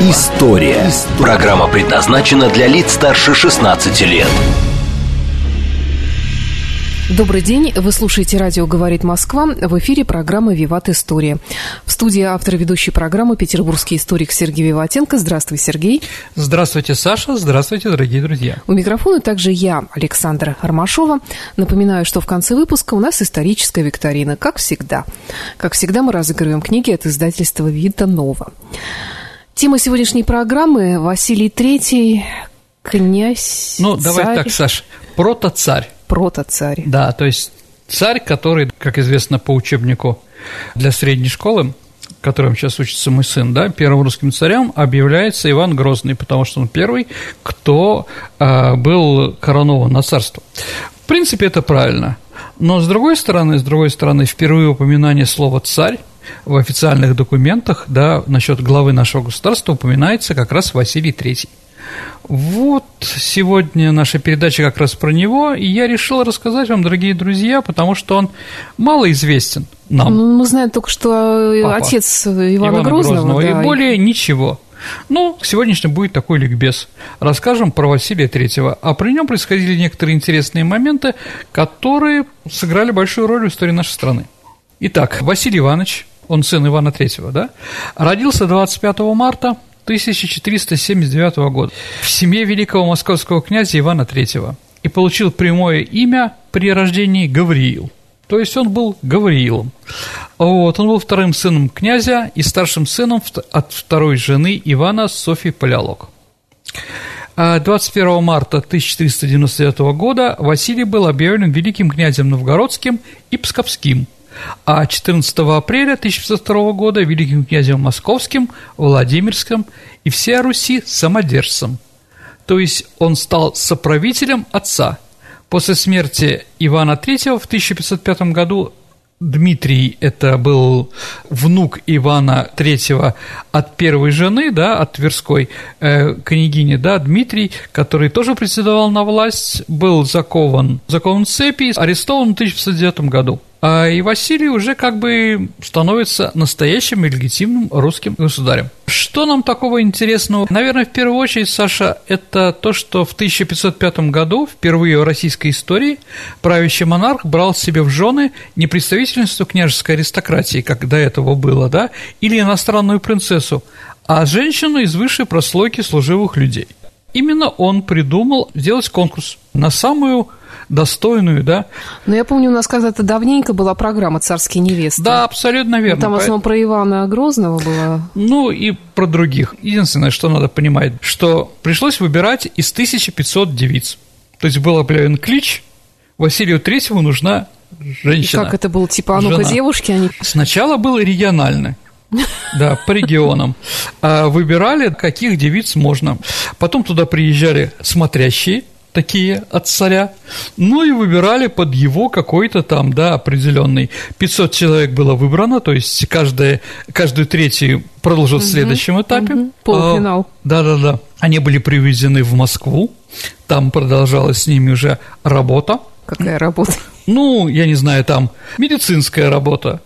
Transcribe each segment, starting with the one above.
История». Программа предназначена для лиц старше 16 лет. Добрый день. Вы слушаете радио «Говорит Москва». В эфире программа «Виват История». В студии автор ведущей программы петербургский историк Сергей Виватенко. Здравствуй, Сергей. Здравствуйте, Саша. Здравствуйте, дорогие друзья. У микрофона также я, Александра Ромашова. Напоминаю, что в конце выпуска у нас историческая викторина, как всегда. Как всегда, мы разыгрываем книги от издательства «Вита Нова». Тема сегодняшней программы – Василий Третий, князь, Ну, давай царь, так, Саш, прото-царь. протоцарь. Да, то есть царь, который, как известно по учебнику для средней школы, которым сейчас учится мой сын, да, первым русским царем объявляется Иван Грозный, потому что он первый, кто э, был коронован на царство. В принципе, это правильно. Но с другой стороны, с другой стороны, впервые упоминание слова «царь» в официальных документах, да, насчет главы нашего государства упоминается как раз Василий Третий. Вот сегодня наша передача как раз про него, и я решил рассказать вам, дорогие друзья, потому что он мало известен нам. Ну, мы знаем только, что э, Папа. отец Ивана, Грозного. да, и более ничего. Ну, сегодняшний будет такой ликбез. Расскажем про Василия Третьего. А при нем происходили некоторые интересные моменты, которые сыграли большую роль в истории нашей страны. Итак, Василий Иванович, он сын Ивана Третьего, да, родился 25 марта 1479 года в семье великого московского князя Ивана Третьего и получил прямое имя при рождении Гавриил. То есть он был Гавриилом. Вот, он был вторым сыном князя и старшим сыном от второй жены Ивана Софьи. А 21 марта 1499 года Василий был объявлен великим князем новгородским и псковским, а 14 апреля 1502 года великим князем московским, Владимирским и всея Руси самодержцем. То есть он стал соправителем отца. После смерти Ивана III в 1505 году Дмитрий – это был внук Ивана III от первой жены, да, от Тверской э, княгини, да, Дмитрий, который тоже претендовал на власть, был закован, закован в цепи, арестован в 1509 году. А и Василий уже как бы становится настоящим и легитимным русским государем. Что нам такого интересного? Наверное, в первую очередь, Саша, это то, что в 1505 году, впервые в российской истории, правящий монарх брал себе в жены не представительницу княжеской аристократии, как до этого было, да, или иностранную принцессу, а женщину из высшей прослойки служивых людей. Именно он придумал сделать конкурс на самую достойную, да, Но я помню, у нас когда-то давненько была программа «Царские невесты». да, абсолютно верно. Там в основном про Ивана Грозного было. Ну и про других. Единственное, что надо понимать, что пришлось выбирать из 1500 девиц. То есть был объявлен клич, Василию Третьему нужна женщина. Как это было? Типа, а ну-ка, девушки, они... Сначала был региональный. Да, по регионам. А Выбирали, каких девиц можно. Потом туда приезжали смотрящие, такие от царя, ну и выбирали под его какой-то там, да, определенный. 500 человек было выбрано, то есть каждая, каждую третью продолжат в следующем этапе. мгм. Полуфинал. А, Да-да-да. Они были привезены в Москву, там продолжалась с ними уже работа. Какая работа. Ну, я не знаю, там медицинская работа,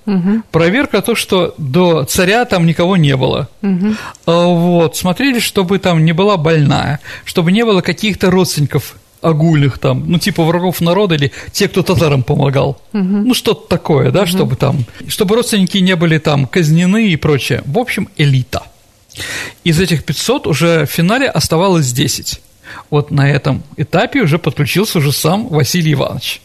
проверка то, что до царя там никого не было. А, Вот, смотрели, чтобы там не была больная, чтобы не было каких-то родственников огульных там, ну, типа врагов народа или те, кто татарам помогал. Ну, что-то такое, да, чтобы там, чтобы родственники не были там казнены и прочее. В общем, элита. Из этих 500 уже в финале оставалось 10. Вот на этом этапе уже подключился уже сам Василий Иванович.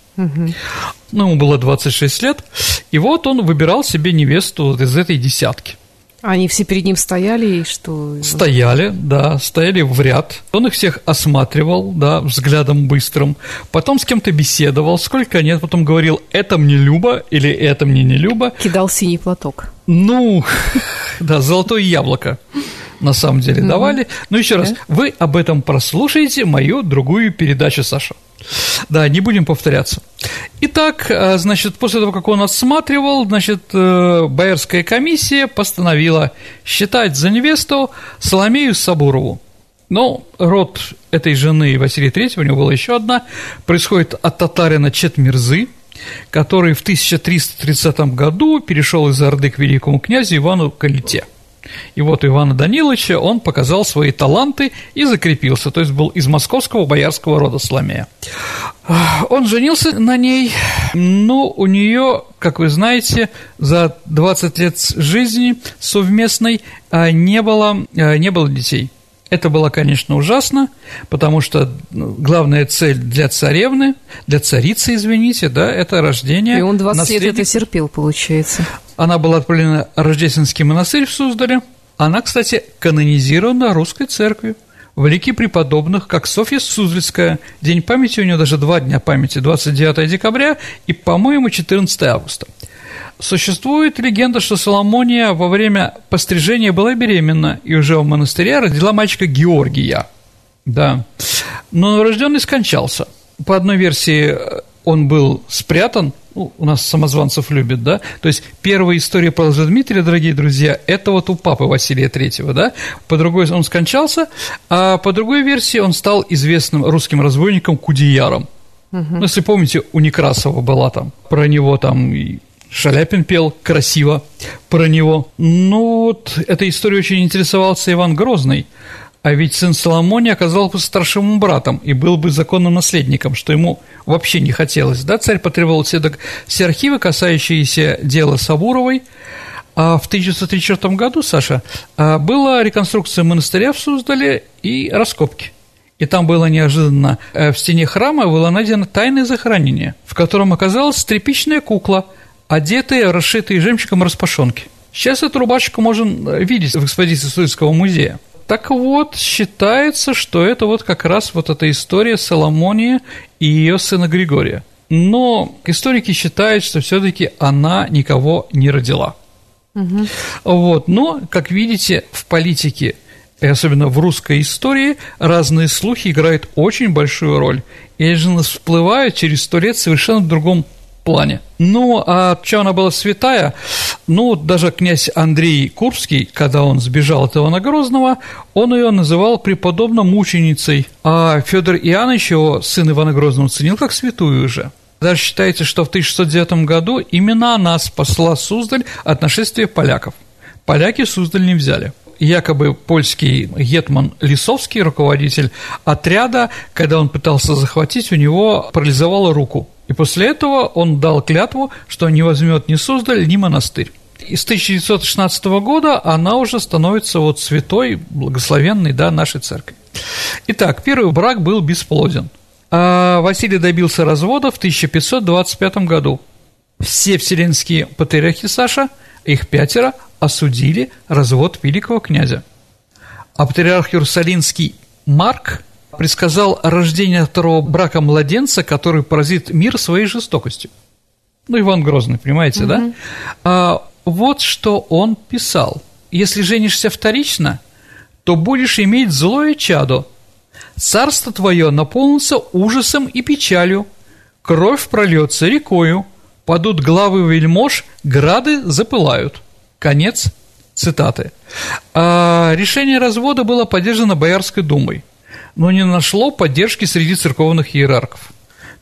Ну, ему было 26 лет, и вот он выбирал себе невесту вот из этой десятки. Они все перед ним стояли, и что... Стояли, да, стояли в ряд. Он их всех осматривал, да, взглядом быстрым. Потом с кем-то беседовал, сколько нет, потом говорил, это мне Люба или это мне не Люба. Кидал синий платок. Ну, да, золотое яблоко. на самом деле давали. Но еще раз, вы об этом прослушаете мою другую передачу, Саша. Да, не будем повторяться. Итак, э, значит, после того, как он отсматривал, значит, э, Боярская комиссия постановила считать за невесту Соломею Сабурову. Но род этой жены Василия III, у него была еще одна, происходит от татарина Четмирзы, который в 1330 году перешел из Орды к великому князю Ивану Калите – и вот у Ивана Даниловича он показал свои таланты и закрепился, то есть был из московского боярского рода Соломея. Он женился на ней, но у нее, как вы знаете, за 20 лет жизни совместной а, не было, а, не было детей. Это было, конечно, ужасно, потому что ну, главная цель для царевны, для царицы, извините, да, это рождение. И он 20 наследник... лет это терпел, получается. Она была отправлена Рождественский монастырь в Суздале. Она, кстати, канонизирована русской церковью. В лике преподобных, как Софья Суздальская. День памяти у нее даже два дня памяти, 29 декабря и, по-моему, 14 августа. Существует легенда, что Соломония во время пострижения была беременна и уже в монастыре родила мальчика Георгия. Да. Но новорожденный скончался. По одной версии он был спрятан ну, у нас самозванцев любят, да, то есть первая история про Дмитрия, дорогие друзья, это вот у папы Василия Третьего, да, по другой он скончался, а по другой версии он стал известным русским разбойником Кудеяром. Угу. Ну, если помните, у Некрасова была там, про него там Шаляпин пел красиво про него. Ну вот, этой историей очень интересовался Иван Грозный. А ведь сын Соломония оказался старшим братом и был бы законным наследником, что ему вообще не хотелось. Да, царь потребовал все, все архивы, касающиеся дела Сабуровой, а в 1934 году, Саша, а, была реконструкция монастыря в Суздале и раскопки. И там было неожиданно, э, в стене храма было найдено тайное захоронение, в котором оказалась тряпичная кукла, одетая, расшитая жемчугом распашонки. Сейчас эту рубашку можно э, видеть в экспозиции Суэцкого музея. Так вот, считается, что это вот как раз вот эта история Соломонии и ее сына Григория. Но историки считают, что все-таки она никого не родила. Угу. Вот. Но, как видите, в политике и особенно в русской истории разные слухи играют очень большую роль. И они же всплывают через сто лет совершенно в другом плане. Ну, а что она была святая? Ну, даже князь Андрей Курский, когда он сбежал от Ивана Грозного, он ее называл преподобно мученицей, а Федор Иоаннович, его сын Ивана Грозного, ценил как святую уже. Даже считается, что в 1609 году именно она спасла Суздаль от нашествия поляков. Поляки Суздаль не взяли якобы польский гетман Лисовский, руководитель отряда, когда он пытался захватить, у него парализовала руку. И после этого он дал клятву, что не возьмет ни Суздаль, ни монастырь. И с 1916 года она уже становится вот святой, благословенной, да, нашей церкви. Итак, первый брак был бесплоден. А Василий добился развода в 1525 году. Все вселенские патриархи Саша, их пятеро, осудили развод великого князя. А патриарх Иерусалимский Марк предсказал рождение второго брака младенца, который поразит мир своей жестокостью. Ну, Иван Грозный, понимаете, угу. да? А, вот что он писал. «Если женишься вторично, то будешь иметь злое чадо. Царство твое наполнится ужасом и печалью, кровь прольется рекою, падут главы вельмож, грады запылают». Конец цитаты. А решение развода было поддержано Боярской думой – но не нашло поддержки среди церковных иерархов.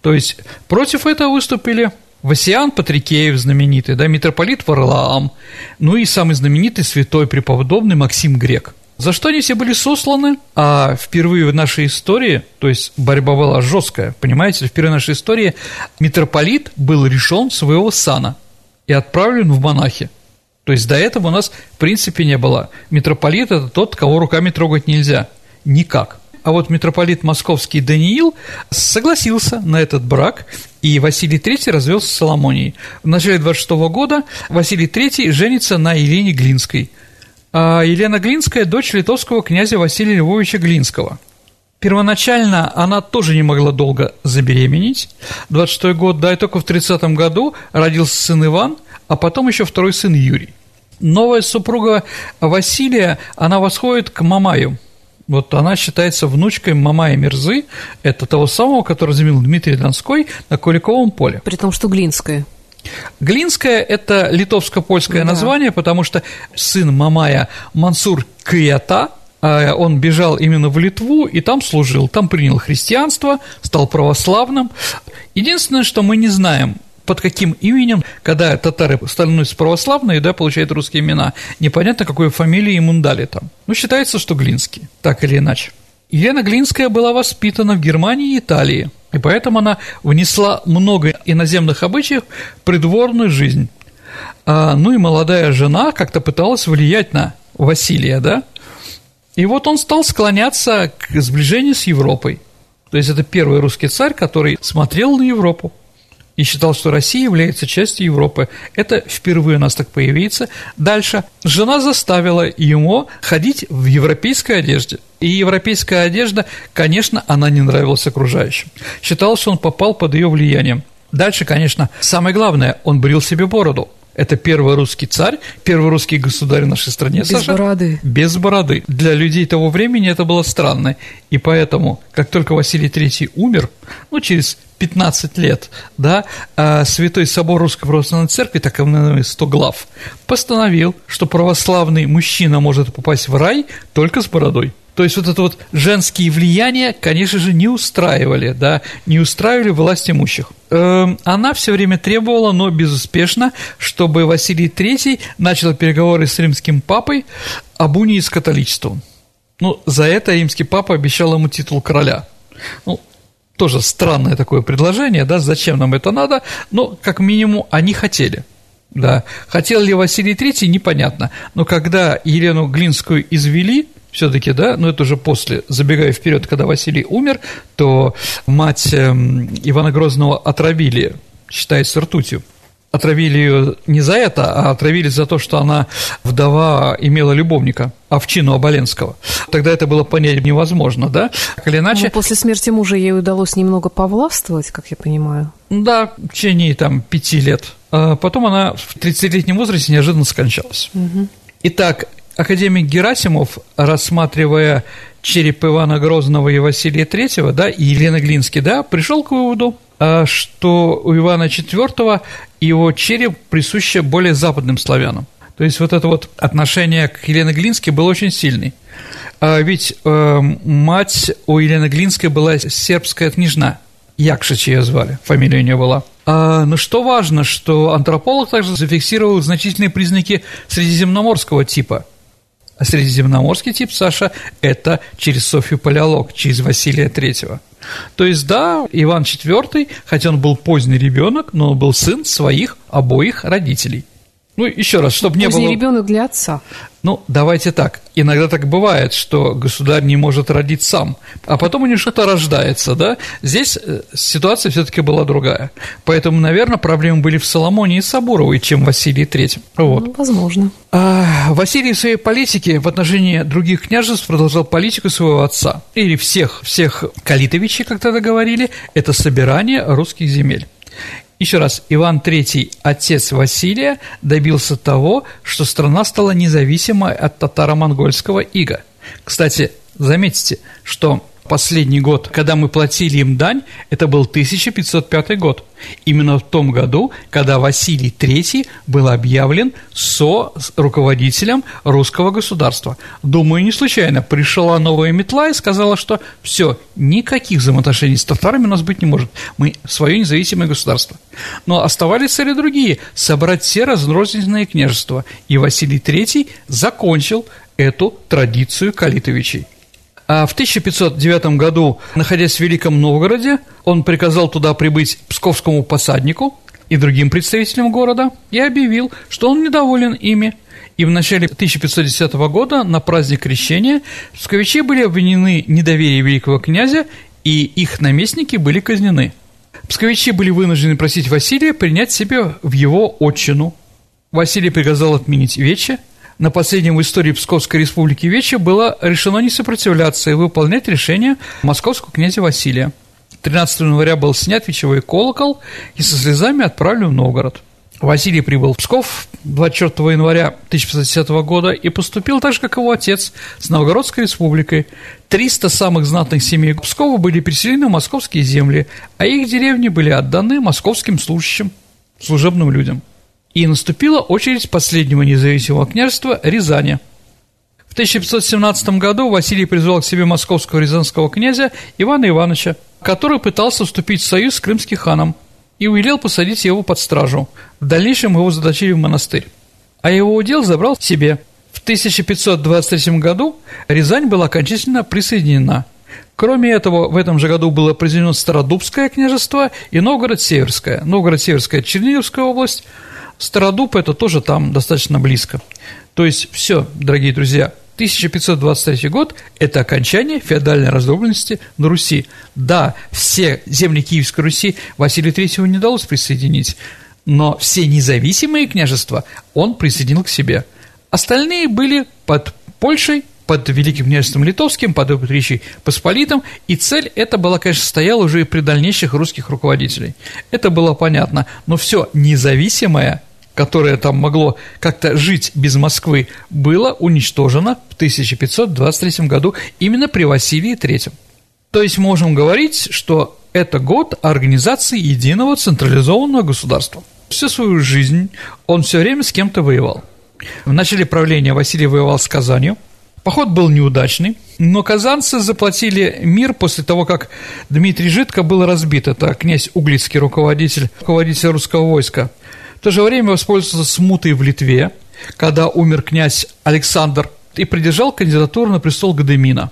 То есть против этого выступили Васиан Патрикеев знаменитый, да, митрополит Варлаам, ну и самый знаменитый святой преподобный Максим Грек. За что они все были сосланы? А впервые в нашей истории, то есть борьба была жесткая, понимаете, впервые в нашей истории митрополит был решен своего сана и отправлен в монахи. То есть до этого у нас в принципе не было. Митрополит – это тот, кого руками трогать нельзя. Никак. А вот митрополит московский Даниил согласился на этот брак, и Василий III развелся с Соломонией. В начале 26 года Василий III женится на Елене Глинской. А Елена Глинская – дочь литовского князя Василия Львовича Глинского. Первоначально она тоже не могла долго забеременеть. 26 год, да, и только в 30 году родился сын Иван, а потом еще второй сын Юрий. Новая супруга Василия, она восходит к Мамаю. Вот она считается внучкой Мамая Мирзы, это того самого, который заменил Дмитрий Донской на Куликовом поле. При том, что Глинская. Глинская – это литовско-польское да. название, потому что сын Мамая Мансур Кията, а, он бежал именно в Литву и там служил, там принял христианство, стал православным. Единственное, что мы не знаем, под каким именем, когда татары становятся православные, да, получают русские имена, непонятно, какую фамилию ему дали там. Ну, считается, что Глинский, так или иначе. Елена Глинская была воспитана в Германии и Италии, и поэтому она внесла много иноземных обычаев в придворную жизнь. А, ну и молодая жена как-то пыталась влиять на Василия, да? И вот он стал склоняться к сближению с Европой. То есть это первый русский царь, который смотрел на Европу и считал, что Россия является частью Европы. Это впервые у нас так появится. Дальше. Жена заставила ему ходить в европейской одежде. И европейская одежда, конечно, она не нравилась окружающим. Считал, что он попал под ее влиянием. Дальше, конечно, самое главное, он брил себе бороду. Это первый русский царь, первый русский государь в нашей стране. Без Саша, бороды. Без бороды. Для людей того времени это было странно. И поэтому, как только Василий III умер, ну, через 15 лет, да, а Святой Собор Русской Православной Церкви, так называемый 100 глав, постановил, что православный мужчина может попасть в рай только с бородой. То есть вот это вот женские влияния, конечно же, не устраивали, да, не устраивали власть имущих. Эм, она все время требовала, но безуспешно, чтобы Василий III начал переговоры с римским папой об унии с католичеством. Ну, за это римский папа обещал ему титул короля. Ну, тоже странное такое предложение, да, зачем нам это надо, но как минимум они хотели. Да, хотел ли Василий III, непонятно. Но когда Елену Глинскую извели, все-таки, да, но это уже после, забегая вперед, когда Василий умер, то мать эм, Ивана Грозного отравили, считается ртутью отравили ее не за это, а отравили за то, что она вдова имела любовника, Овчину Оболенского. Тогда это было понять невозможно, да? Так или иначе... Но после смерти мужа ей удалось немного повластвовать, как я понимаю. Да, в течение там пяти лет. А потом она в 30-летнем возрасте неожиданно скончалась. Угу. Итак, академик Герасимов, рассматривая череп Ивана Грозного и Василия Третьего, да, и Елены Глински, да, пришел к выводу, а, что у Ивана IV его череп присуще более западным славянам. То есть вот это вот отношение к Елене Глинской было очень сильное. А ведь э, мать у Елены Глинской была сербская княжна, Якшич ее звали, фамилия у нее была. А, но что важно, что антрополог также зафиксировал значительные признаки средиземноморского типа. А средиземноморский тип, Саша, это через Софию Палеолог, через Василия Третьего. То есть, да, Иван IV, хотя он был поздний ребенок, но он был сын своих обоих родителей. Ну, еще раз, чтобы не было... Поздний ребенок для отца. Ну, давайте так. Иногда так бывает, что государь не может родить сам, а потом у него что-то рождается, да? Здесь э, ситуация все-таки была другая. Поэтому, наверное, проблемы были в Соломоне и Сабуровой, чем в Василии III. Вот. Ну, возможно. А Василий в своей политике в отношении других княжеств продолжал политику своего отца. Или всех, всех калитовичей, как тогда говорили, это собирание русских земель. Еще раз, Иван III, отец Василия, добился того, что страна стала независимой от татаро-монгольского ига. Кстати, заметьте, что Последний год, когда мы платили им дань, это был 1505 год. Именно в том году, когда Василий III был объявлен со руководителем русского государства. Думаю, не случайно пришла новая метла и сказала, что все, никаких взаимоотношений с татарами у нас быть не может. Мы свое независимое государство. Но оставались цели другие – собрать все разрозненные княжества. И Василий III закончил эту традицию калитовичей. А в 1509 году, находясь в Великом Новгороде, он приказал туда прибыть псковскому посаднику и другим представителям города и объявил, что он недоволен ими. И в начале 1510 года на праздник Крещения псковичи были обвинены в недоверии великого князя, и их наместники были казнены. Псковичи были вынуждены просить Василия принять себя в его отчину. Василий приказал отменить вече, на последнем в истории Псковской республики вече было решено не сопротивляться и выполнять решение московского князя Василия. 13 января был снят вечевой колокол и со слезами отправлен в Новгород. Василий прибыл в Псков 24 января 1510 года и поступил так же, как его отец, с Новгородской республикой. 300 самых знатных семей Пскова были переселены в московские земли, а их деревни были отданы московским служащим, служебным людям. И наступила очередь последнего независимого княжества Рязани. В 1517 году Василий призвал к себе московского рязанского князя Ивана Ивановича, который пытался вступить в союз с крымским ханом – и велел посадить его под стражу. В дальнейшем его заточили в монастырь. А его удел забрал себе. В 1523 году Рязань была окончательно присоединена. Кроме этого, в этом же году было произведено Стародубское княжество и Новгород-Северское. Новгород-Северская – Черниговская область, Стародуб – это тоже там достаточно близко. То есть все, дорогие друзья – 1523 год – это окончание феодальной раздробленности на Руси. Да, все земли Киевской Руси Василию III не удалось присоединить, но все независимые княжества он присоединил к себе. Остальные были под Польшей, под Великим княжеством Литовским, под Речи Посполитом, и цель эта была, конечно, стояла уже и при дальнейших русских руководителей. Это было понятно, но все независимое – которое там могло как-то жить без Москвы, было уничтожено в 1523 году именно при Василии III. То есть можем говорить, что это год организации единого централизованного государства. Всю свою жизнь он все время с кем-то воевал. В начале правления Василий воевал с Казанью. Поход был неудачный, но казанцы заплатили мир после того, как Дмитрий Житко был разбит. Это князь Углицкий, руководитель, руководитель русского войска – то же время воспользовался смутой в Литве, когда умер князь Александр и придержал кандидатуру на престол Гадемина.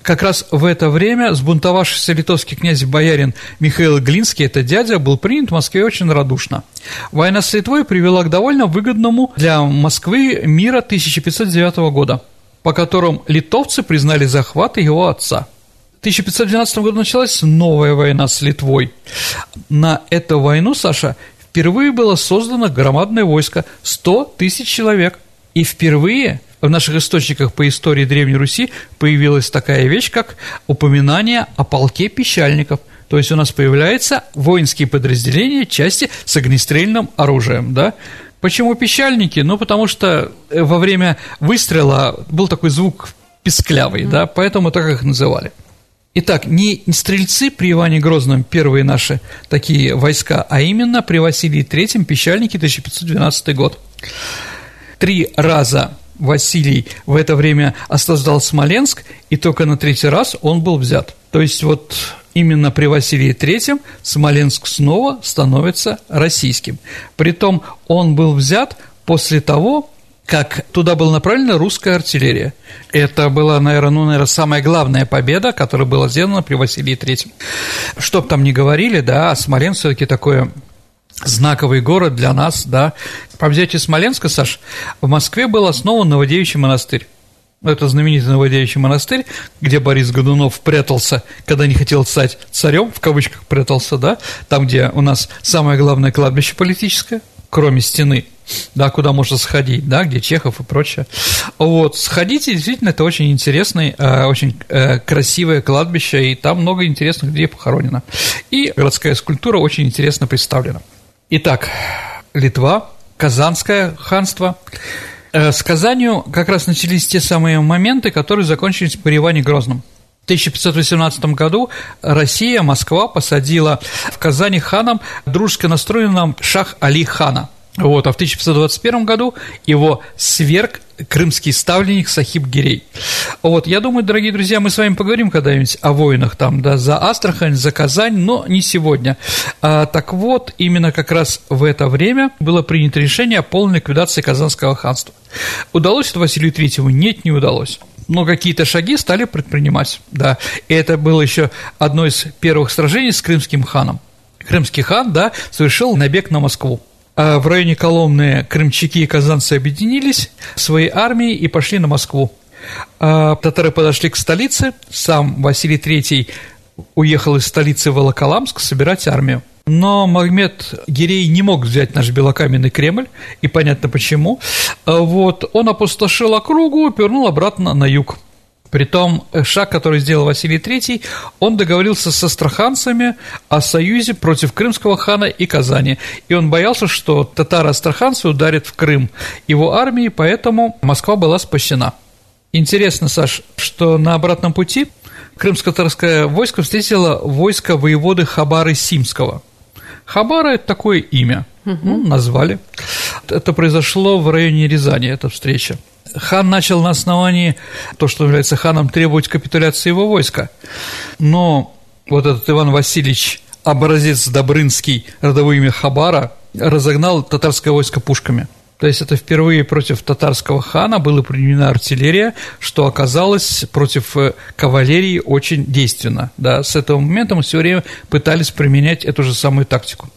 Как раз в это время сбунтовавшийся литовский князь-боярин Михаил Глинский, это дядя, был принят в Москве очень радушно. Война с Литвой привела к довольно выгодному для Москвы мира 1509 года, по которым литовцы признали захват его отца. В 1512 году началась новая война с Литвой. На эту войну, Саша, впервые было создано громадное войско – 100 тысяч человек. И впервые в наших источниках по истории Древней Руси появилась такая вещь, как упоминание о полке пищальников. То есть у нас появляются воинские подразделения, части с огнестрельным оружием, да? Почему пищальники? Ну, потому что во время выстрела был такой звук песклявый, mm-hmm. да, поэтому так их называли. Итак, не стрельцы при Иване Грозном первые наши такие войска, а именно при Василии Третьем, Пещальнике, 1512 год. Три раза Василий в это время осаждал Смоленск, и только на третий раз он был взят. То есть вот именно при Василии Третьем Смоленск снова становится российским. Притом он был взят после того, как туда была направлена русская артиллерия. Это была, наверное, ну, наверное, самая главная победа, которая была сделана при Василии Третьем. Что бы там ни говорили, да, Смоленск все-таки такое знаковый город для нас, да. По взятию Смоленска, Саш, в Москве был основан Новодевичий монастырь. Это знаменитый Новодевичий монастырь, где Борис Годунов прятался, когда не хотел стать царем, в кавычках прятался, да, там, где у нас самое главное кладбище политическое, кроме стены – да, куда можно сходить, да, где Чехов и прочее. Вот, сходите, действительно, это очень интересное, э, очень э, красивое кладбище, и там много интересных людей похоронено. И городская скульптура очень интересно представлена. Итак, Литва, Казанское ханство. Э, с Казанью как раз начались те самые моменты, которые закончились при Иване Грозном. В 1518 году Россия, Москва посадила в Казани ханом дружески настроенным шах Али хана – вот, а в 1521 году его сверг крымский ставленник Сахиб Гирей. Вот, я думаю, дорогие друзья, мы с вами поговорим когда-нибудь о войнах там, да, за Астрахань, за Казань, но не сегодня. А, так вот, именно как раз в это время было принято решение о полной ликвидации Казанского ханства. Удалось это Василию Третьему? Нет, не удалось но какие-то шаги стали предпринимать, да. И это было еще одно из первых сражений с крымским ханом. Крымский хан, да, совершил набег на Москву. А в районе Коломны крымчаки и казанцы объединились своей армией и пошли на Москву. А татары подошли к столице, сам Василий III уехал из столицы Волоколамск собирать армию. Но Магомед Гирей не мог взять наш белокаменный Кремль, и понятно почему. А вот, он опустошил округу и повернул обратно на юг. Притом э, шаг, который сделал Василий III, он договорился с астраханцами о союзе против крымского хана и Казани. И он боялся, что татаро-астраханцы ударят в Крым его армии, поэтому Москва была спасена. Интересно, Саш, что на обратном пути крымско-татарское войско встретило войско воеводы Хабары Симского. Хабара – это такое имя, угу. ну, назвали. Это произошло в районе Рязани, эта встреча хан начал на основании то, что является ханом, требовать капитуляции его войска. Но вот этот Иван Васильевич, образец Добрынский, родовое имя Хабара, разогнал татарское войско пушками. То есть это впервые против татарского хана была применена артиллерия, что оказалось против э, кавалерии очень действенно. Да, с этого момента мы все время пытались применять эту же самую тактику.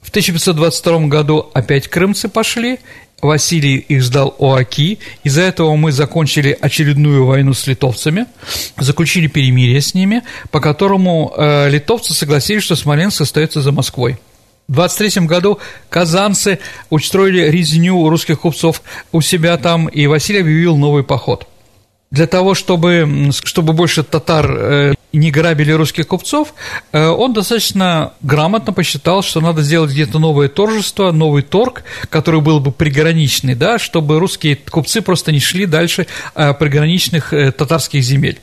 В 1522 году опять крымцы пошли, Василий их сдал Оаки. Из-за этого мы закончили очередную войну с литовцами, заключили перемирие с ними, по которому э, литовцы согласились, что Смоленск остается за Москвой. В 23 году казанцы устроили резню русских купцов у себя там, и Василий объявил новый поход. Для того, чтобы, чтобы больше татар э, не грабили русских купцов, э, он достаточно грамотно посчитал, что надо сделать где-то новое торжество, новый торг, который был бы приграничный, да, чтобы русские купцы просто не шли дальше э, приграничных э, татарских земель.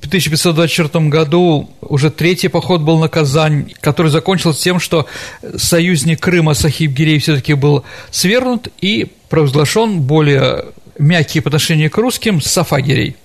В 1524 году уже третий поход был на Казань, который закончился тем, что союзник Крыма Сахиб Гирей все-таки был свергнут и провозглашен более мягкий по отношению к русским Сафагирей –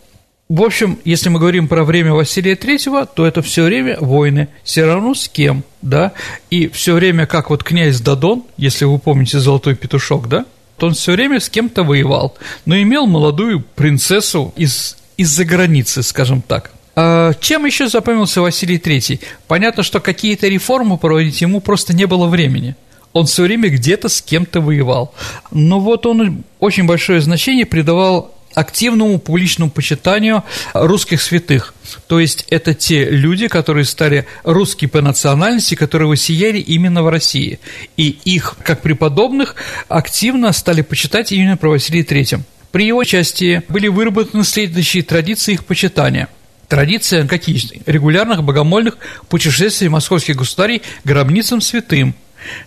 в общем, если мы говорим про время Василия Третьего, то это все время войны, все равно с кем, да, и все время, как вот князь Дадон, если вы помните «Золотой петушок», да, то он все время с кем-то воевал, но имел молодую принцессу из, из-за границы, скажем так. А чем еще запомнился Василий Третий? Понятно, что какие-то реформы проводить ему просто не было времени. Он все время где-то с кем-то воевал. Но вот он очень большое значение придавал активному публичному почитанию русских святых. То есть это те люди, которые стали русские по национальности, которые воссияли именно в России. И их, как преподобных, активно стали почитать именно про Василия III. При его части были выработаны следующие традиции их почитания – Традиция какие? Регулярных богомольных путешествий московских государей гробницам святым.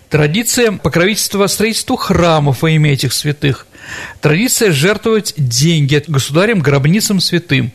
Традиция покровительства строительству храмов во имя этих святых. Традиция жертвовать деньги государям, гробницам святым.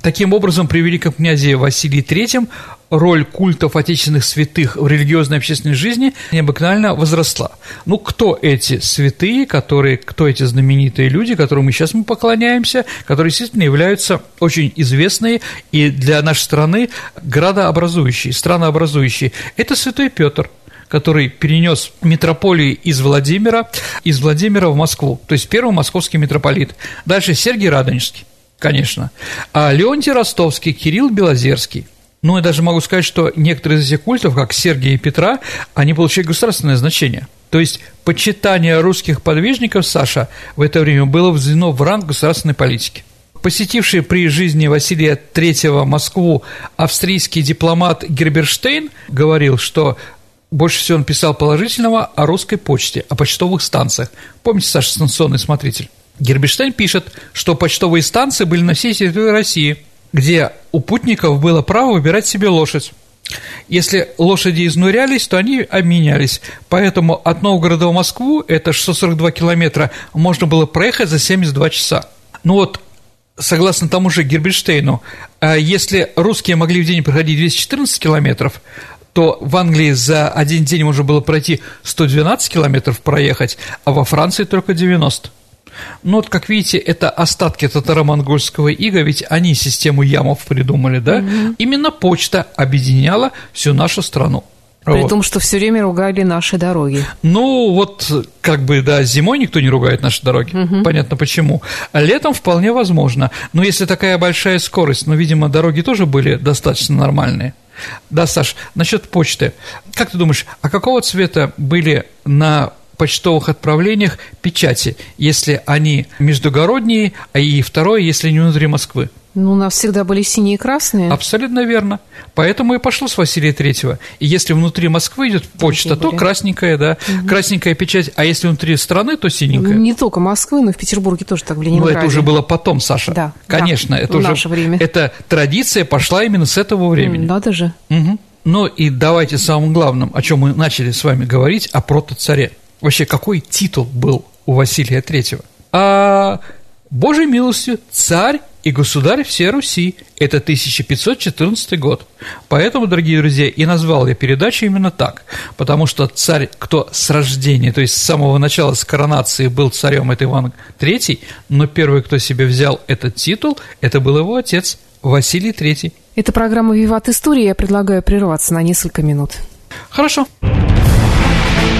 Таким образом, при великом князе Василии III роль культов отечественных святых в религиозной и общественной жизни необыкновенно возросла. Ну, кто эти святые, которые, кто эти знаменитые люди, которым мы сейчас мы поклоняемся, которые действительно являются очень известные и для нашей страны градообразующие, странообразующие. Это святой Петр – который перенес метрополии из Владимира, из Владимира в Москву, то есть первый московский митрополит. Дальше Сергий Радонежский, конечно, а Леонтий Ростовский, Кирилл Белозерский. Ну, я даже могу сказать, что некоторые из этих культов, как Сергия и Петра, они получили государственное значение. То есть почитание русских подвижников, Саша, в это время было взведено в ранг государственной политики посетивший при жизни Василия III Москву австрийский дипломат Герберштейн говорил, что больше всего он писал положительного о русской почте, о почтовых станциях. Помните, Саша, станционный смотритель? Герберштейн пишет, что почтовые станции были на всей территории России, где у путников было право выбирать себе лошадь. Если лошади изнурялись, то они обменялись. Поэтому от Новгорода в Москву, это 642 километра, можно было проехать за 72 часа. Ну вот, согласно тому же Герберштейну, а если русские могли в день проходить 214 километров, то в Англии за один день можно было пройти 112 километров проехать, а во Франции только 90. Ну вот, как видите, это остатки татаро-монгольского ига, ведь они систему ямов придумали, да? Угу. Именно почта объединяла всю нашу страну. При вот. том, что все время ругали наши дороги. Ну, вот как бы, да, зимой никто не ругает наши дороги. Угу. Понятно почему. А летом вполне возможно. Но если такая большая скорость, ну, видимо, дороги тоже были достаточно нормальные. Да, Саш, насчет почты. Как ты думаешь, а какого цвета были на почтовых отправлениях печати, если они междугородние, а и второе, если не внутри Москвы? Ну, у нас всегда были синие и красные. Абсолютно верно. Поэтому и пошло с Василия Третьего. И если внутри Москвы идет почта, то красненькая, да, угу. красненькая печать, а если внутри страны, то синенькая. Не только Москвы, но и в Петербурге тоже так, в Ленинграде. Но это уже было потом, Саша. Да. Конечно, да, это уже... наше время. Эта традиция пошла именно с этого времени. Надо же. Угу. Ну и давайте самым главным, о чем мы начали с вами говорить, о протоцаре. Вообще, какой титул был у Василия Третьего? А Божьей милостью царь и государь всей Руси. Это 1514 год. Поэтому, дорогие друзья, и назвал я передачу именно так, потому что царь, кто с рождения, то есть с самого начала, с коронации был царем, это Иван III, но первый, кто себе взял этот титул, это был его отец Василий III. Это программа «Виват История». Я предлагаю прерваться на несколько минут. Хорошо.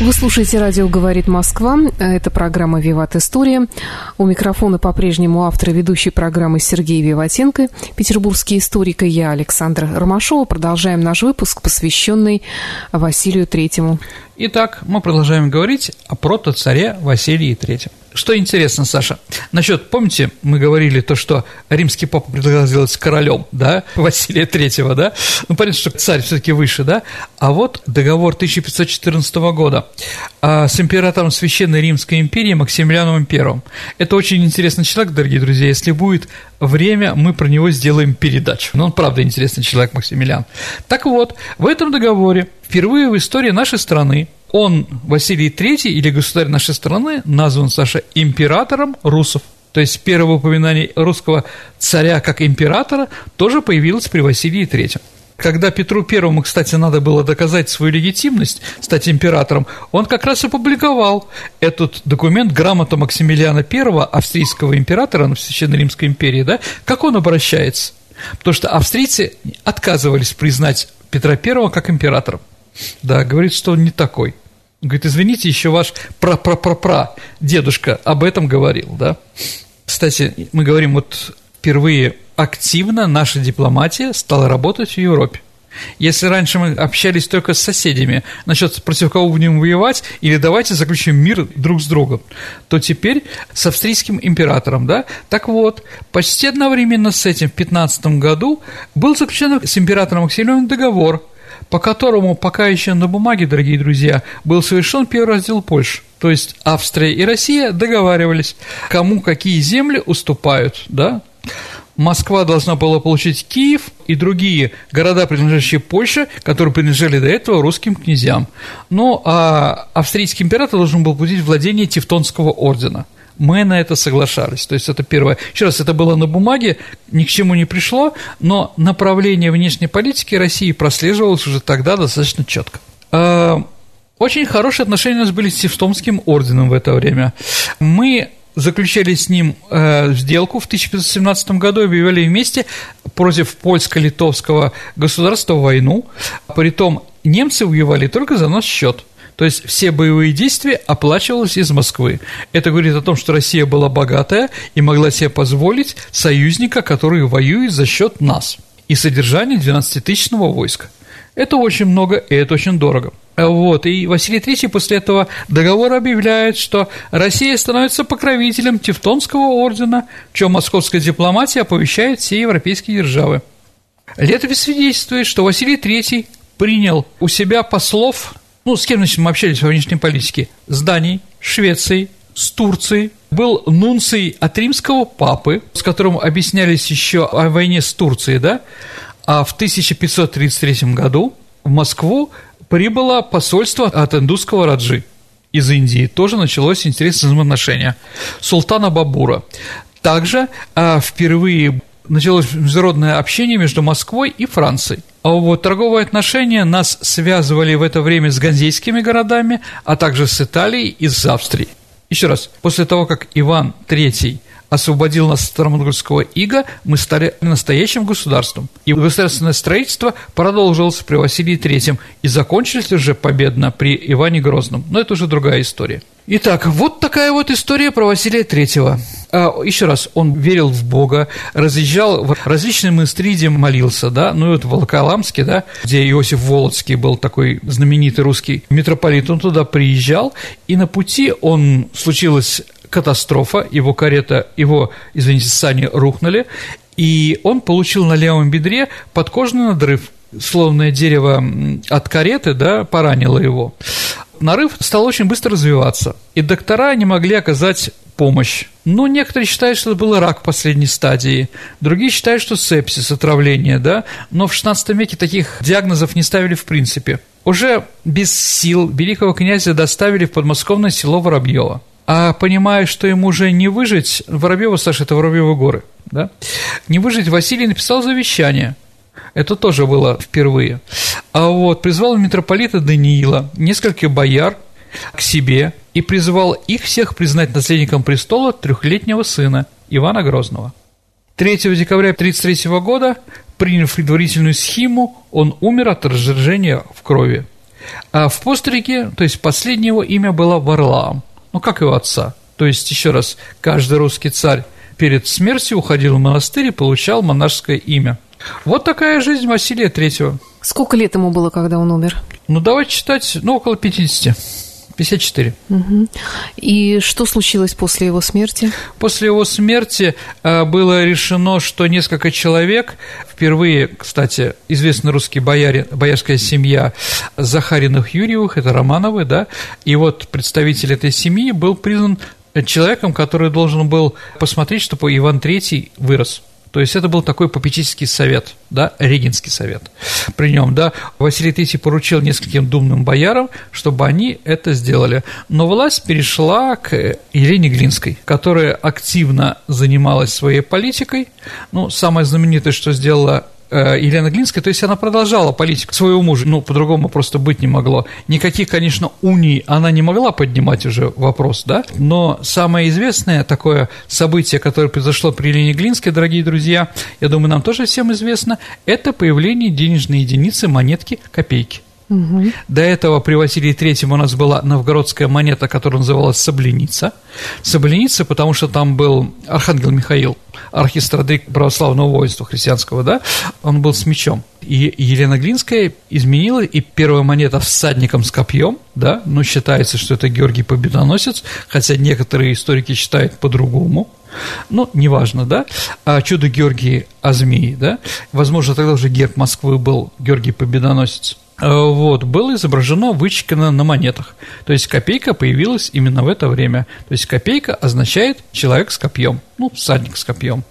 Вы слушаете радио «Говорит Москва». Это программа «Виват История». У микрофона по-прежнему автор и ведущий программы Сергей Виватенко, петербургский историк и я, Александра Ромашова. Продолжаем наш выпуск, посвященный Василию Третьему. Итак, мы продолжаем говорить о протоцаре Василии Третьем. Что интересно, Саша, насчет, помните, мы говорили то, что римский папа предлагал сделать королем, да, Василия Третьего, да? Ну, понятно, что царь все-таки выше, да? А вот договор 1514 года а, с императором Священной Римской империи Максимилианом I. Это очень интересный человек, дорогие друзья. Если будет время, мы про него сделаем передачу. Но он, правда, интересный человек, Максимилиан. Так вот, в этом договоре впервые в истории нашей страны он, Василий III, или государь нашей страны, назван, Саша, императором русов. То есть первое упоминание русского царя как императора тоже появилось при Василии III. Когда Петру Первому, кстати, надо было доказать свою легитимность, стать императором, он как раз опубликовал этот документ, грамота Максимилиана I, австрийского императора в Священной Римской империи, да, как он обращается. Потому что австрийцы отказывались признать Петра Первого как императором. Да, говорит, что он не такой. Говорит, извините, еще ваш пра-пра-пра-пра дедушка об этом говорил, да. Кстати, мы говорим, вот впервые активно наша дипломатия стала работать в Европе. Если раньше мы общались только с соседями насчет против кого будем воевать или давайте заключим мир друг с другом, то теперь с австрийским императором, да? Так вот, почти одновременно с этим в 15 году был заключен с императором Максимилианом договор – по которому пока еще на бумаге, дорогие друзья, был совершен первый раздел Польши. То есть Австрия и Россия договаривались, кому какие земли уступают, да? Москва должна была получить Киев и другие города, принадлежащие Польше, которые принадлежали до этого русским князьям. Ну, а австрийский император должен был получить владение Тевтонского ордена – мы на это соглашались. То есть это первое. Еще раз, это было на бумаге, ни к чему не пришло, но направление внешней политики России прослеживалось уже тогда достаточно четко. А, очень хорошие отношения у нас были с Тевтонским орденом в это время. Мы заключали с ним э, сделку в 1517 году, объявляли вместе против польско-литовского государства войну. Притом немцы воевали только за наш счет. То есть все боевые действия оплачивались из Москвы. Это говорит о том, что Россия была богатая и могла себе позволить союзника, который воюет за счет нас, и содержание 12-тысячного войска. Это очень много, и это очень дорого. Вот, и Василий III после этого договора объявляет, что Россия становится покровителем Тевтонского ордена, в чем московская дипломатия оповещает все европейские державы. Летопись свидетельствует, что Василий III принял у себя послов ну, с кем, значит, мы общались во внешней политике? С Данией, Швецией, с Турцией. Был нунций от римского папы, с которым объяснялись еще о войне с Турцией, да? А в 1533 году в Москву прибыло посольство от индусского Раджи из Индии. Тоже началось интересное взаимоотношение. Султана Бабура. Также а, впервые началось международное общение между Москвой и Францией. А вот торговые отношения нас связывали в это время с ганзейскими городами, а также с Италией и с Австрией. Еще раз, после того, как Иван III освободил нас от старомонгольского ига, мы стали настоящим государством. И государственное строительство продолжилось при Василии III и закончилось уже победно при Иване Грозном. Но это уже другая история. Итак, вот такая вот история про Василия Третьего. А, еще раз, он верил в Бога, разъезжал в различные монастыри, молился, да, ну и вот в Волоколамске, да, где Иосиф Володский был такой знаменитый русский митрополит, он туда приезжал, и на пути он, случилась катастрофа, его карета, его, извините, сани рухнули, и он получил на левом бедре подкожный надрыв, словное дерево от кареты, да, поранило его. Нарыв стал очень быстро развиваться, и доктора не могли оказать помощь. Но некоторые считают, что это был рак последней стадии, другие считают, что сепсис, отравление, да, но в XVI веке таких диагнозов не ставили в принципе. Уже без сил великого князя доставили в подмосковное село Воробьево. А понимая, что ему уже не выжить, Воробьево, Саша, это Воробьевы горы, да, не выжить, Василий написал завещание – это тоже было впервые. А вот призвал митрополита Даниила, нескольких бояр к себе и призвал их всех признать наследником престола трехлетнего сына Ивана Грозного. 3 декабря 1933 года, приняв предварительную схему, он умер от разжижения в крови. А в постриге, то есть последнее его имя было Варлаам, ну как его отца. То есть, еще раз, каждый русский царь перед смертью уходил в монастырь и получал монашеское имя – вот такая жизнь Василия Третьего. Сколько лет ему было, когда он умер? Ну, давайте считать, ну, около 50. 54. Угу. И что случилось после его смерти? После его смерти э, было решено, что несколько человек, впервые, кстати, известный русский бояре, боярская семья Захариных Юрьевых, это Романовы, да, и вот представитель этой семьи был признан человеком, который должен был посмотреть, чтобы Иван III вырос. То есть это был такой попечительский совет, да, регенский совет. При нем, да, Василий III поручил нескольким думным боярам, чтобы они это сделали. Но власть перешла к Елене Глинской, которая активно занималась своей политикой. Ну, самое знаменитое, что сделала Э, Елена Глинская, то есть она продолжала политику своего мужа, ну, по-другому просто быть не могло. Никаких, конечно, уний она не могла поднимать уже вопрос, да, но самое известное такое событие, которое произошло при Елене Глинской, дорогие друзья, я думаю, нам тоже всем известно, это появление денежной единицы монетки копейки. Угу. До этого при Василии Третьем у нас была новгородская монета, которая называлась Сабленица. Сабленица, потому что там был Архангел Михаил, архистрадык православного воинства христианского, да, он был с мечом. И Елена Глинская изменила, и первая монета всадником с копьем, да, но считается, что это Георгий Победоносец, хотя некоторые историки считают по-другому. Ну, неважно, да. А чудо Георгий о змеи, да. Возможно, тогда уже герб Москвы был Георгий Победоносец. Э, вот, было изображено, вычекано на монетах. То есть копейка появилась именно в это время. То есть копейка означает человек с копьем, ну, всадник с копьем.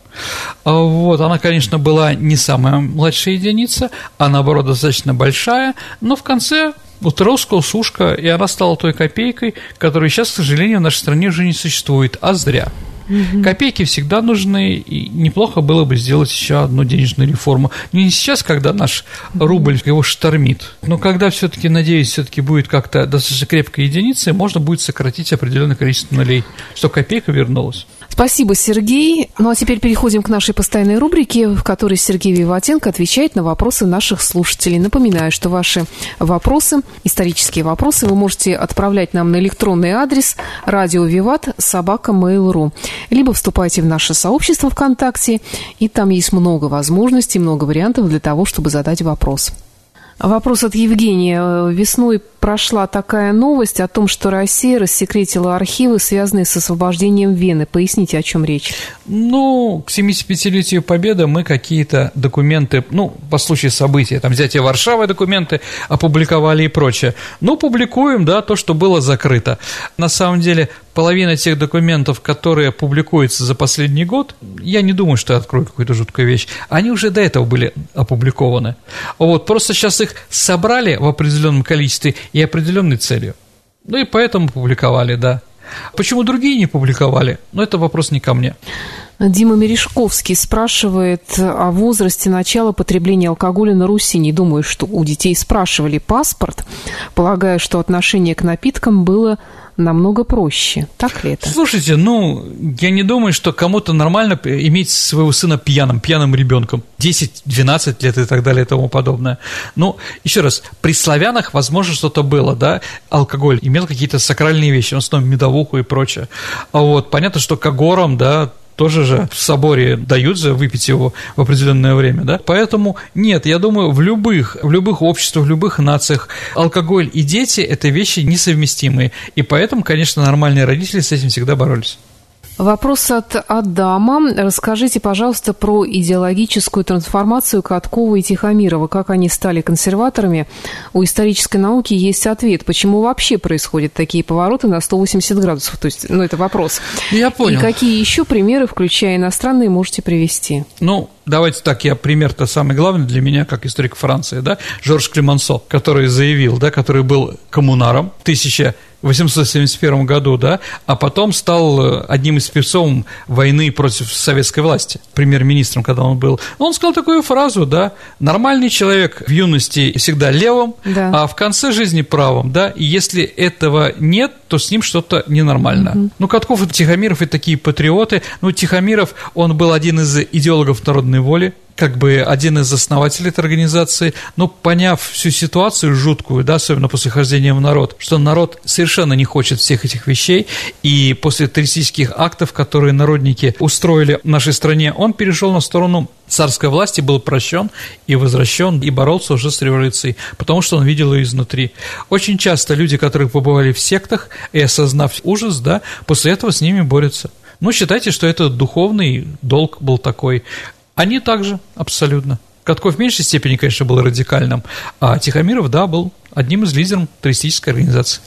А вот, она, конечно, была не самая младшая единица, а наоборот достаточно большая, но в конце утросская сушка, и она стала той копейкой, которая сейчас, к сожалению, в нашей стране уже не существует, а зря. Угу. Копейки всегда нужны, и неплохо было бы сделать еще одну денежную реформу. Не сейчас, когда наш рубль его штормит, но когда все-таки, надеюсь, все-таки будет как-то достаточно крепкая единица, можно будет сократить определенное количество нулей, что копейка вернулась. Спасибо, Сергей. Ну а теперь переходим к нашей постоянной рубрике, в которой Сергей Виватенко отвечает на вопросы наших слушателей. Напоминаю, что ваши вопросы, исторические вопросы, вы можете отправлять нам на электронный адрес радио Виват собака Mail.ru. Либо вступайте в наше сообщество ВКонтакте, и там есть много возможностей, много вариантов для того, чтобы задать вопрос. Вопрос от Евгения. Весной прошла такая новость о том, что Россия рассекретила архивы, связанные с освобождением Вены. Поясните, о чем речь? Ну, к 75-летию Победы мы какие-то документы, ну, по случаю события, там взятие Варшавы документы опубликовали и прочее. Ну, публикуем, да, то, что было закрыто. На самом деле, половина тех документов, которые публикуются за последний год, я не думаю, что я открою какую-то жуткую вещь, они уже до этого были опубликованы. Вот, просто сейчас их собрали в определенном количестве и определенной целью. Ну и поэтому публиковали, да. Почему другие не публиковали? Ну, это вопрос не ко мне. Дима Мережковский спрашивает о возрасте начала потребления алкоголя на Руси. Не думаю, что у детей спрашивали паспорт, полагая, что отношение к напиткам было намного проще. Так ли это? Слушайте, ну, я не думаю, что кому-то нормально иметь своего сына пьяным, пьяным ребенком. 10-12 лет и так далее и тому подобное. Ну, еще раз, при славянах, возможно, что-то было, да, алкоголь имел какие-то сакральные вещи, в основном медовуху и прочее. А вот понятно, что к агорам, да, тоже же в соборе дают же выпить его в определенное время, да? Поэтому нет, я думаю, в любых, в любых обществах, в любых нациях алкоголь и дети – это вещи несовместимые. И поэтому, конечно, нормальные родители с этим всегда боролись. Вопрос от Адама. Расскажите, пожалуйста, про идеологическую трансформацию Каткова и Тихомирова. Как они стали консерваторами? У исторической науки есть ответ. Почему вообще происходят такие повороты на 180 градусов? То есть, ну, это вопрос. Я понял. И какие еще примеры, включая иностранные, можете привести? Ну, давайте так, я пример-то самый главный для меня, как историк Франции, да, Жорж Климансо, который заявил, да, который был коммунаром в 1000 871 году, да, а потом стал э, одним из певцов войны против советской власти, премьер-министром, когда он был. Он сказал такую фразу, да, нормальный человек в юности всегда левым, да. а в конце жизни правым, да, и если этого нет, то с ним что-то ненормально. Угу. Ну, Катков и Тихомиров и такие патриоты. Ну, Тихомиров, он был один из идеологов народной воли, как бы один из основателей этой организации, но поняв всю ситуацию жуткую, да, особенно после хождения в народ, что народ совершенно не хочет всех этих вещей, и после террористических актов, которые народники устроили в нашей стране, он перешел на сторону царской власти, был прощен и возвращен, и боролся уже с революцией, потому что он видел ее изнутри. Очень часто люди, которые побывали в сектах и осознав ужас, да, после этого с ними борются. Ну, считайте, что это духовный долг был такой. Они также, абсолютно. Катков в меньшей степени, конечно, был радикальным, а Тихомиров, да, был одним из лидеров террористической организации.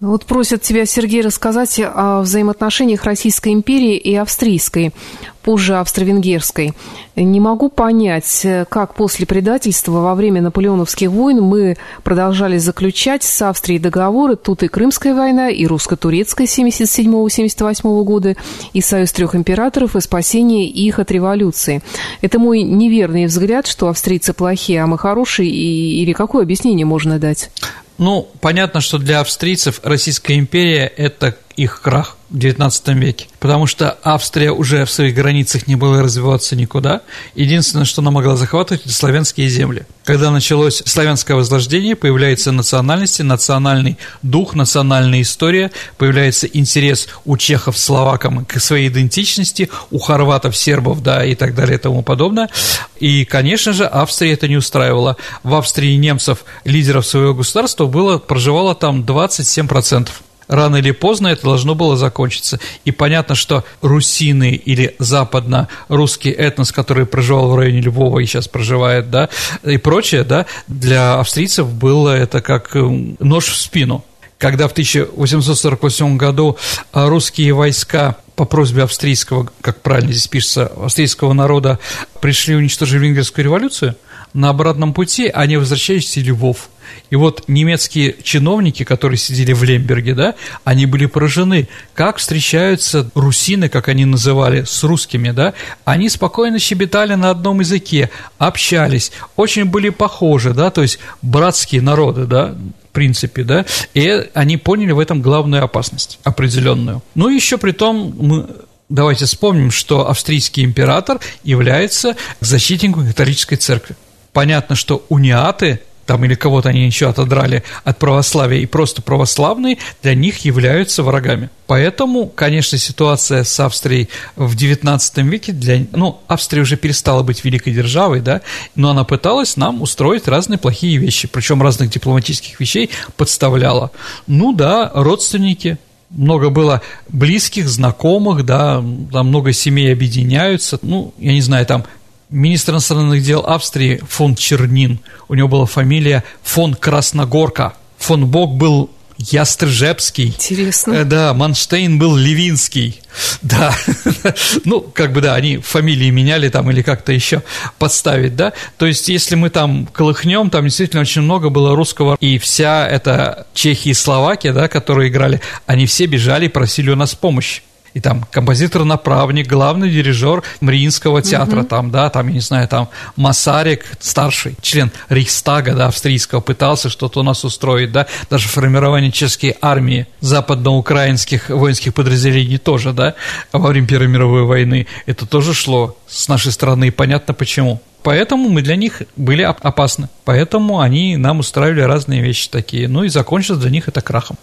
Вот просят тебя, Сергей, рассказать о взаимоотношениях Российской империи и Австрийской, позже Австро-Венгерской. Не могу понять, как после предательства во время наполеоновских войн мы продолжали заключать с Австрией договоры. Тут и Крымская война, и русско-турецкая 77-78 года, и Союз трех императоров, и спасение их от революции. Это мой неверный взгляд, что австрийцы плохие, а мы хорошие, и, или какое объяснение можно дать? Ну, понятно, что для австрийцев Российская империя – это их крах XIX веке, потому что Австрия уже в своих границах не была развиваться никуда. Единственное, что она могла захватывать, это славянские земли. Когда началось славянское возрождение, появляются национальности, национальный дух, национальная история, появляется интерес у чехов, словакам к своей идентичности, у хорватов, сербов, да, и так далее и тому подобное. И, конечно же, Австрия это не устраивала. В Австрии немцев, лидеров своего государства, было, проживало там 27% рано или поздно это должно было закончиться. И понятно, что русины или западно-русский этнос, который проживал в районе Львова и сейчас проживает, да, и прочее, да, для австрийцев было это как э, нож в спину. Когда в 1848 году э, русские войска по просьбе австрийского, как правильно здесь пишется, австрийского народа пришли уничтожить венгерскую революцию, на обратном пути они возвращались в Львов – и вот немецкие чиновники, которые сидели в Лемберге, да, они были поражены, как встречаются русины, как они называли, с русскими, да, они спокойно щебетали на одном языке, общались, очень были похожи, да, то есть братские народы, да, в принципе, да, и они поняли в этом главную опасность определенную. Ну, еще при том мы Давайте вспомним, что австрийский император является защитником католической церкви. Понятно, что униаты там или кого-то они еще отодрали от православия, и просто православные для них являются врагами. Поэтому, конечно, ситуация с Австрией в XIX веке для... Ну, Австрия уже перестала быть великой державой, да, но она пыталась нам устроить разные плохие вещи, причем разных дипломатических вещей подставляла. Ну да, родственники, много было близких, знакомых, да, там много семей объединяются, ну, я не знаю, там министр иностранных дел Австрии фон Чернин, у него была фамилия фон Красногорка, фон Бог был Ястржепский. Интересно. Э, да, Манштейн был Левинский. Да, ну, как бы, да, они фамилии меняли там или как-то еще подставить, да. То есть, если мы там колыхнем, там действительно очень много было русского, и вся эта Чехия и Словакия, да, которые играли, они все бежали и просили у нас помощи. И там композитор-направник, главный дирижер Мариинского театра, угу. там, да, там, я не знаю, там Масарик, старший член Рейхстага, да, австрийского, пытался что-то у нас устроить, да, даже формирование чешской армии, западноукраинских воинских подразделений тоже, да, во время Первой мировой войны, это тоже шло с нашей стороны, и понятно почему. Поэтому мы для них были опасны. Поэтому они нам устраивали разные вещи такие. Ну и закончилось для них это крахом.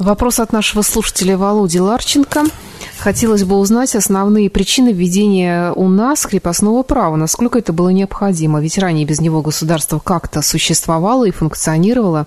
Вопрос от нашего слушателя Володи Ларченко. Хотелось бы узнать основные причины введения у нас крепостного права. Насколько это было необходимо? Ведь ранее без него государство как-то существовало и функционировало.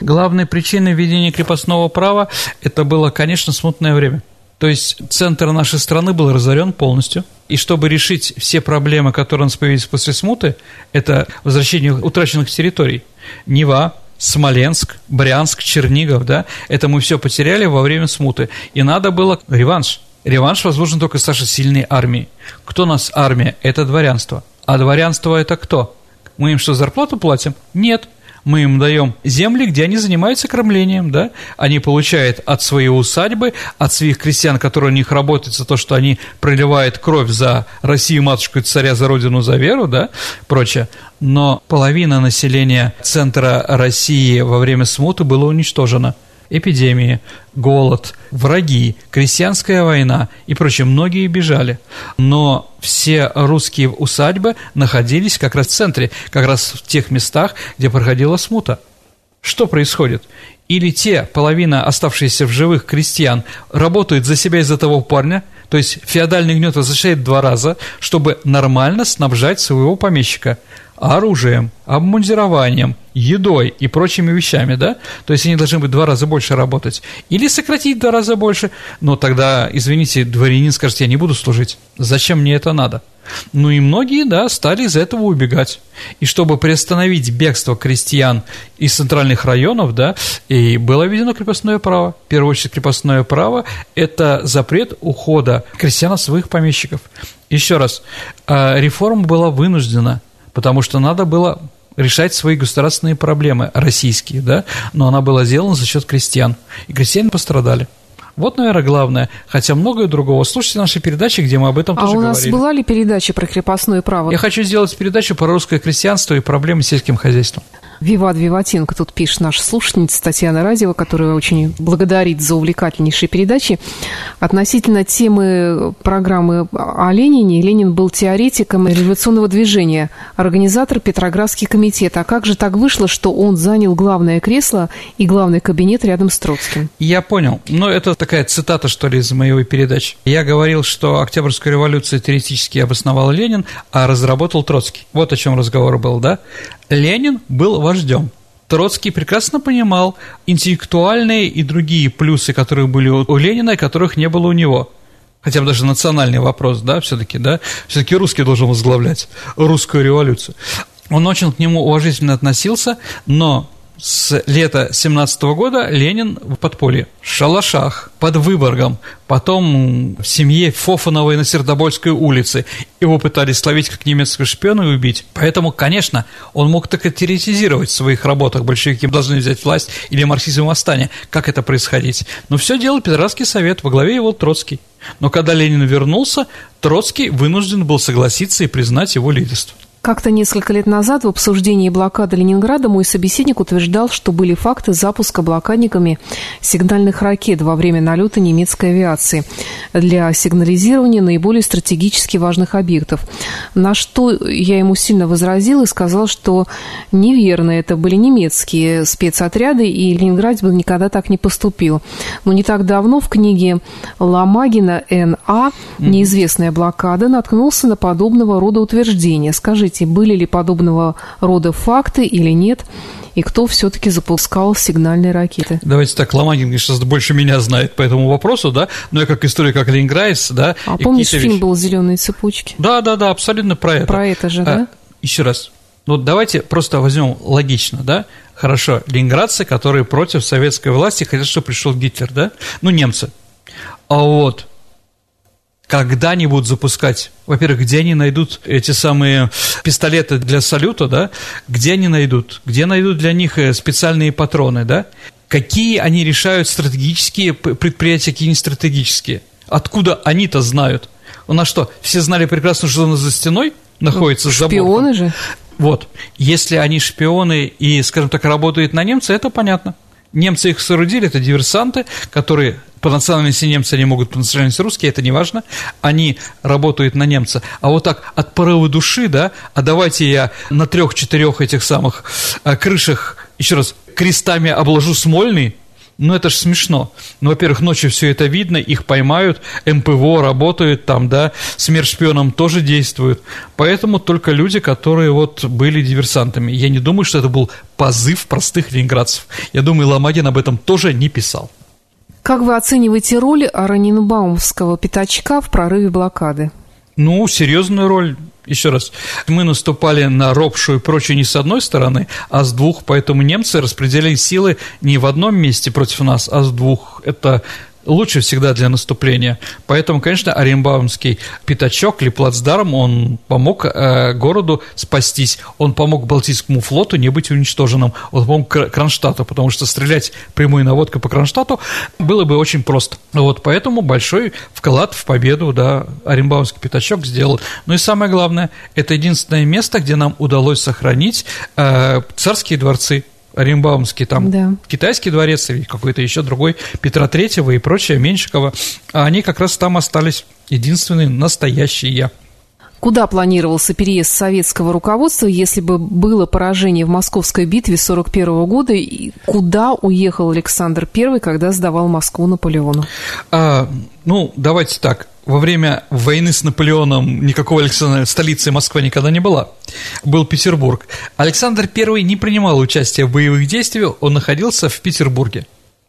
Главной причиной введения крепостного права это было, конечно, смутное время. То есть центр нашей страны был разорен полностью. И чтобы решить все проблемы, которые у нас появились после смуты, это возвращение утраченных территорий. Нева, Смоленск, Брянск, Чернигов, да, это мы все потеряли во время смуты. И надо было реванш. Реванш возможен только с нашей сильной армией. Кто у нас армия? Это дворянство. А дворянство это кто? Мы им что, зарплату платим? Нет мы им даем земли, где они занимаются кормлением, да, они получают от своей усадьбы, от своих крестьян, которые у них работают за то, что они проливают кровь за Россию, матушку и царя, за родину, за веру, да, прочее, но половина населения центра России во время смуты было уничтожено – эпидемии, голод, враги, крестьянская война и прочее. Многие бежали. Но все русские усадьбы находились как раз в центре, как раз в тех местах, где проходила смута. Что происходит? Или те, половина оставшиеся в живых крестьян, работают за себя из-за того парня, то есть феодальный гнет возвращает два раза, чтобы нормально снабжать своего помещика – оружием, обмундированием, едой и прочими вещами, да? То есть они должны быть два раза больше работать. Или сократить в два раза больше, но тогда, извините, дворянин скажет, я не буду служить. Зачем мне это надо? Ну и многие, да, стали из этого убегать. И чтобы приостановить бегство крестьян из центральных районов, да, и было введено крепостное право. В первую очередь крепостное право – это запрет ухода крестьян от своих помещиков. Еще раз, а, реформа была вынуждена – потому что надо было решать свои государственные проблемы, российские, да, но она была сделана за счет крестьян, и крестьяне пострадали. Вот, наверное, главное. Хотя многое другого. Слушайте наши передачи, где мы об этом а тоже говорили. А у нас говорили. была ли передача про крепостное право? Я хочу сделать передачу про русское крестьянство и проблемы с сельским хозяйством. Виват Виватенко, тут пишет наша слушательница Татьяна Радева, которая очень благодарит за увлекательнейшие передачи. Относительно темы программы о Ленине, Ленин был теоретиком революционного движения, организатор Петроградский комитет. А как же так вышло, что он занял главное кресло и главный кабинет рядом с Троцким? Я понял. Но это такая цитата, что ли, из моей передачи. Я говорил, что Октябрьскую революцию теоретически обосновал Ленин, а разработал Троцкий. Вот о чем разговор был, да? Ленин был вождем. Троцкий прекрасно понимал интеллектуальные и другие плюсы, которые были у Ленина, которых не было у него. Хотя бы даже национальный вопрос, да, все-таки, да, все-таки русский должен возглавлять русскую революцию. Он очень к нему уважительно относился, но с лета 17 года Ленин в подполье, в шалашах, под Выборгом, потом в семье Фофановой на Сердобольской улице. Его пытались словить как немецкого шпиона и убить. Поэтому, конечно, он мог так и теоретизировать в своих работах, большевики должны взять власть или марксизм восстание, как это происходить. Но все делал Петроградский совет, во главе его Троцкий. Но когда Ленин вернулся, Троцкий вынужден был согласиться и признать его лидерство. Как-то несколько лет назад в обсуждении блокады Ленинграда мой собеседник утверждал, что были факты запуска блокадниками сигнальных ракет во время налета немецкой авиации для сигнализирования наиболее стратегически важных объектов. На что я ему сильно возразил и сказал, что неверно, это были немецкие спецотряды, и Ленинград бы никогда так не поступил. Но не так давно в книге Ломагина Н.А. «Неизвестная блокада» наткнулся на подобного рода утверждения. Скажите, Скажите, были ли подобного рода факты или нет? И кто все-таки запускал сигнальные ракеты? Давайте так, Ломагин, конечно, больше меня знает по этому вопросу, да, но я как историк, как ленинградец, да. А помнишь, фильм вещи... был «Зеленые цепочки»? Да, да, да, абсолютно про это. Про это же, а, да? Еще раз, ну давайте просто возьмем логично, да, хорошо, ленинградцы, которые против советской власти хотят, чтобы пришел Гитлер, да, ну немцы, а вот когда они будут запускать, во-первых, где они найдут эти самые пистолеты для салюта, да, где они найдут, где найдут для них э, специальные патроны, да, какие они решают стратегические предприятия, какие не стратегические. Откуда они-то знают? У нас что, все знали прекрасно, что он за стеной находится? Ну, шпионы же. Вот. Если они шпионы и, скажем так, работают на немца, это понятно. Немцы их соорудили, это диверсанты, которые по национальности немцы, они могут по национальности русские, это не важно, они работают на немца. А вот так от порыва души, да, а давайте я на трех-четырех этих самых а, крышах, еще раз, крестами обложу Смольный, ну, это же смешно. Ну, во-первых, ночью все это видно, их поймают, МПВО работают там, да, смерть шпионам тоже действует. Поэтому только люди, которые вот были диверсантами. Я не думаю, что это был позыв простых ленинградцев. Я думаю, Ломагин об этом тоже не писал. Как вы оцениваете роль Раненбаумского пятачка в прорыве блокады? Ну, серьезную роль еще раз, мы наступали на Ропшу и прочее не с одной стороны, а с двух, поэтому немцы распределяли силы не в одном месте против нас, а с двух. Это лучше всегда для наступления. Поэтому, конечно, Оренбаумский пятачок или плацдарм, он помог э, городу спастись, он помог Балтийскому флоту не быть уничтоженным, он помог Кронштадту, потому что стрелять прямой наводкой по Кронштадту было бы очень просто. Вот поэтому большой вклад в победу, да, Оренбаумский пятачок сделал. Ну и самое главное, это единственное место, где нам удалось сохранить э, царские дворцы, Оренбаумский, там да. китайский дворец или какой-то еще другой, Петра Третьего и прочее, Меньшикова, а они как раз там остались единственные настоящие. Куда планировался переезд советского руководства, если бы было поражение в Московской битве 41 года? И куда уехал Александр I, когда сдавал Москву Наполеону? А, ну, давайте так во время войны с Наполеоном никакого Александра, столицы Москва никогда не была. Был Петербург. Александр I не принимал участия в боевых действиях, он находился в Петербурге.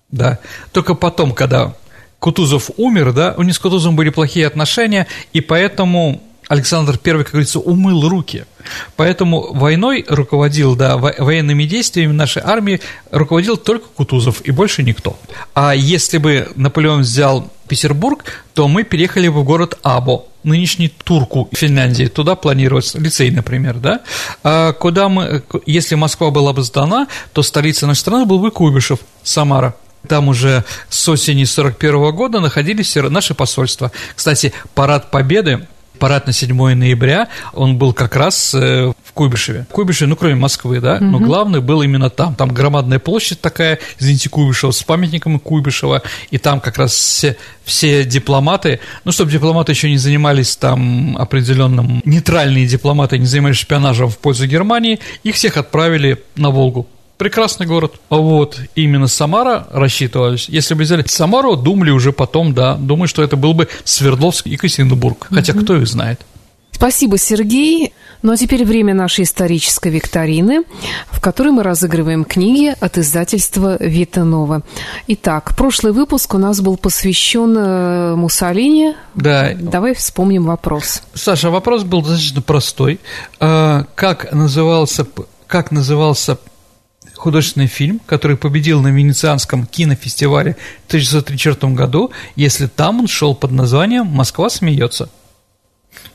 Да. Только потом, когда Кутузов умер, да, у них с Кутузовым были плохие отношения, и поэтому Александр I, как говорится, умыл руки. Поэтому войной руководил, да, военными действиями нашей армии руководил только Кутузов и больше никто. А если бы Наполеон взял Петербург, то мы переехали бы в город Або, нынешний Турку Финляндии, туда планировать лицей, например, да, а куда мы, если Москва была бы сдана, то столица нашей страны был бы Куйбышев, Самара. Там уже с осени 41 года находились наши посольства. Кстати, парад Победы парад на 7 ноября, он был как раз э, в Куйбышеве. Куйбышеве, ну, кроме Москвы, да, но главный был именно там. Там громадная площадь такая, извините, Куйбышева, с памятником Куйбышева, и там как раз все, все дипломаты, ну, чтобы дипломаты еще не занимались там определенным, нейтральные дипломаты не занимались шпионажем в пользу Германии, их всех отправили на Волгу прекрасный город. Вот именно Самара рассчитывались. Если бы взяли Самару, думали уже потом, да, думаю, что это был бы Свердловск и Екатеринбург. Хотя угу. кто их знает. Спасибо, Сергей. Ну а теперь время нашей исторической викторины, в которой мы разыгрываем книги от издательства Витанова. Итак, прошлый выпуск у нас был посвящен э, Муссолини. Да. Давай вспомним вопрос. Саша, вопрос был достаточно простой. А, как назывался, как назывался художественный фильм, который победил на Венецианском кинофестивале в 1934 году, если там он шел под названием «Москва смеется».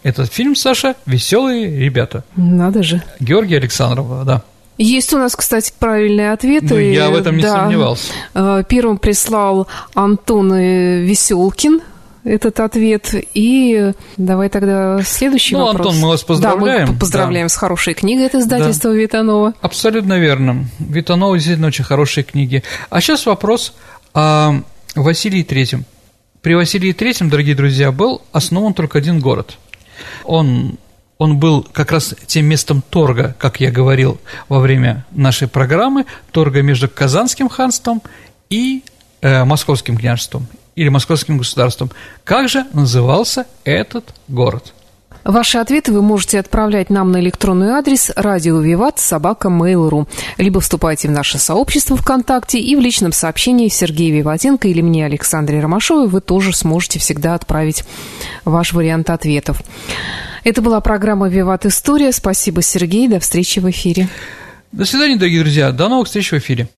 Этот фильм, Саша, «Веселые ребята». Надо же. Георгий Александров, да. Есть у нас, кстати, правильные ответы. Ну, я в этом не да. сомневался. Э, первым прислал Антон Веселкин этот ответ. И давай тогда следующий ну, вопрос. Антон, мы вас поздравляем. Да, мы поздравляем да. с хорошей книгой это издательство да. Витанова. Абсолютно верно. Витанова действительно очень хорошие книги. А сейчас вопрос о Василии Третьем. При Василии Третьем, дорогие друзья, был основан только один город. Он он был как раз тем местом торга, как я говорил во время нашей программы, торга между Казанским ханством и э, Московским княжеством или московским государством. Как же назывался этот город? Ваши ответы вы можете отправлять нам на электронный адрес радио Виват собака Mail.ru либо вступайте в наше сообщество ВКонтакте и в личном сообщении Сергея Виватенко или мне, Александре Ромашовой, вы тоже сможете всегда отправить ваш вариант ответов. Это была программа «Виват История». Спасибо, Сергей. До встречи в эфире. До свидания, дорогие друзья. До новых встреч в эфире.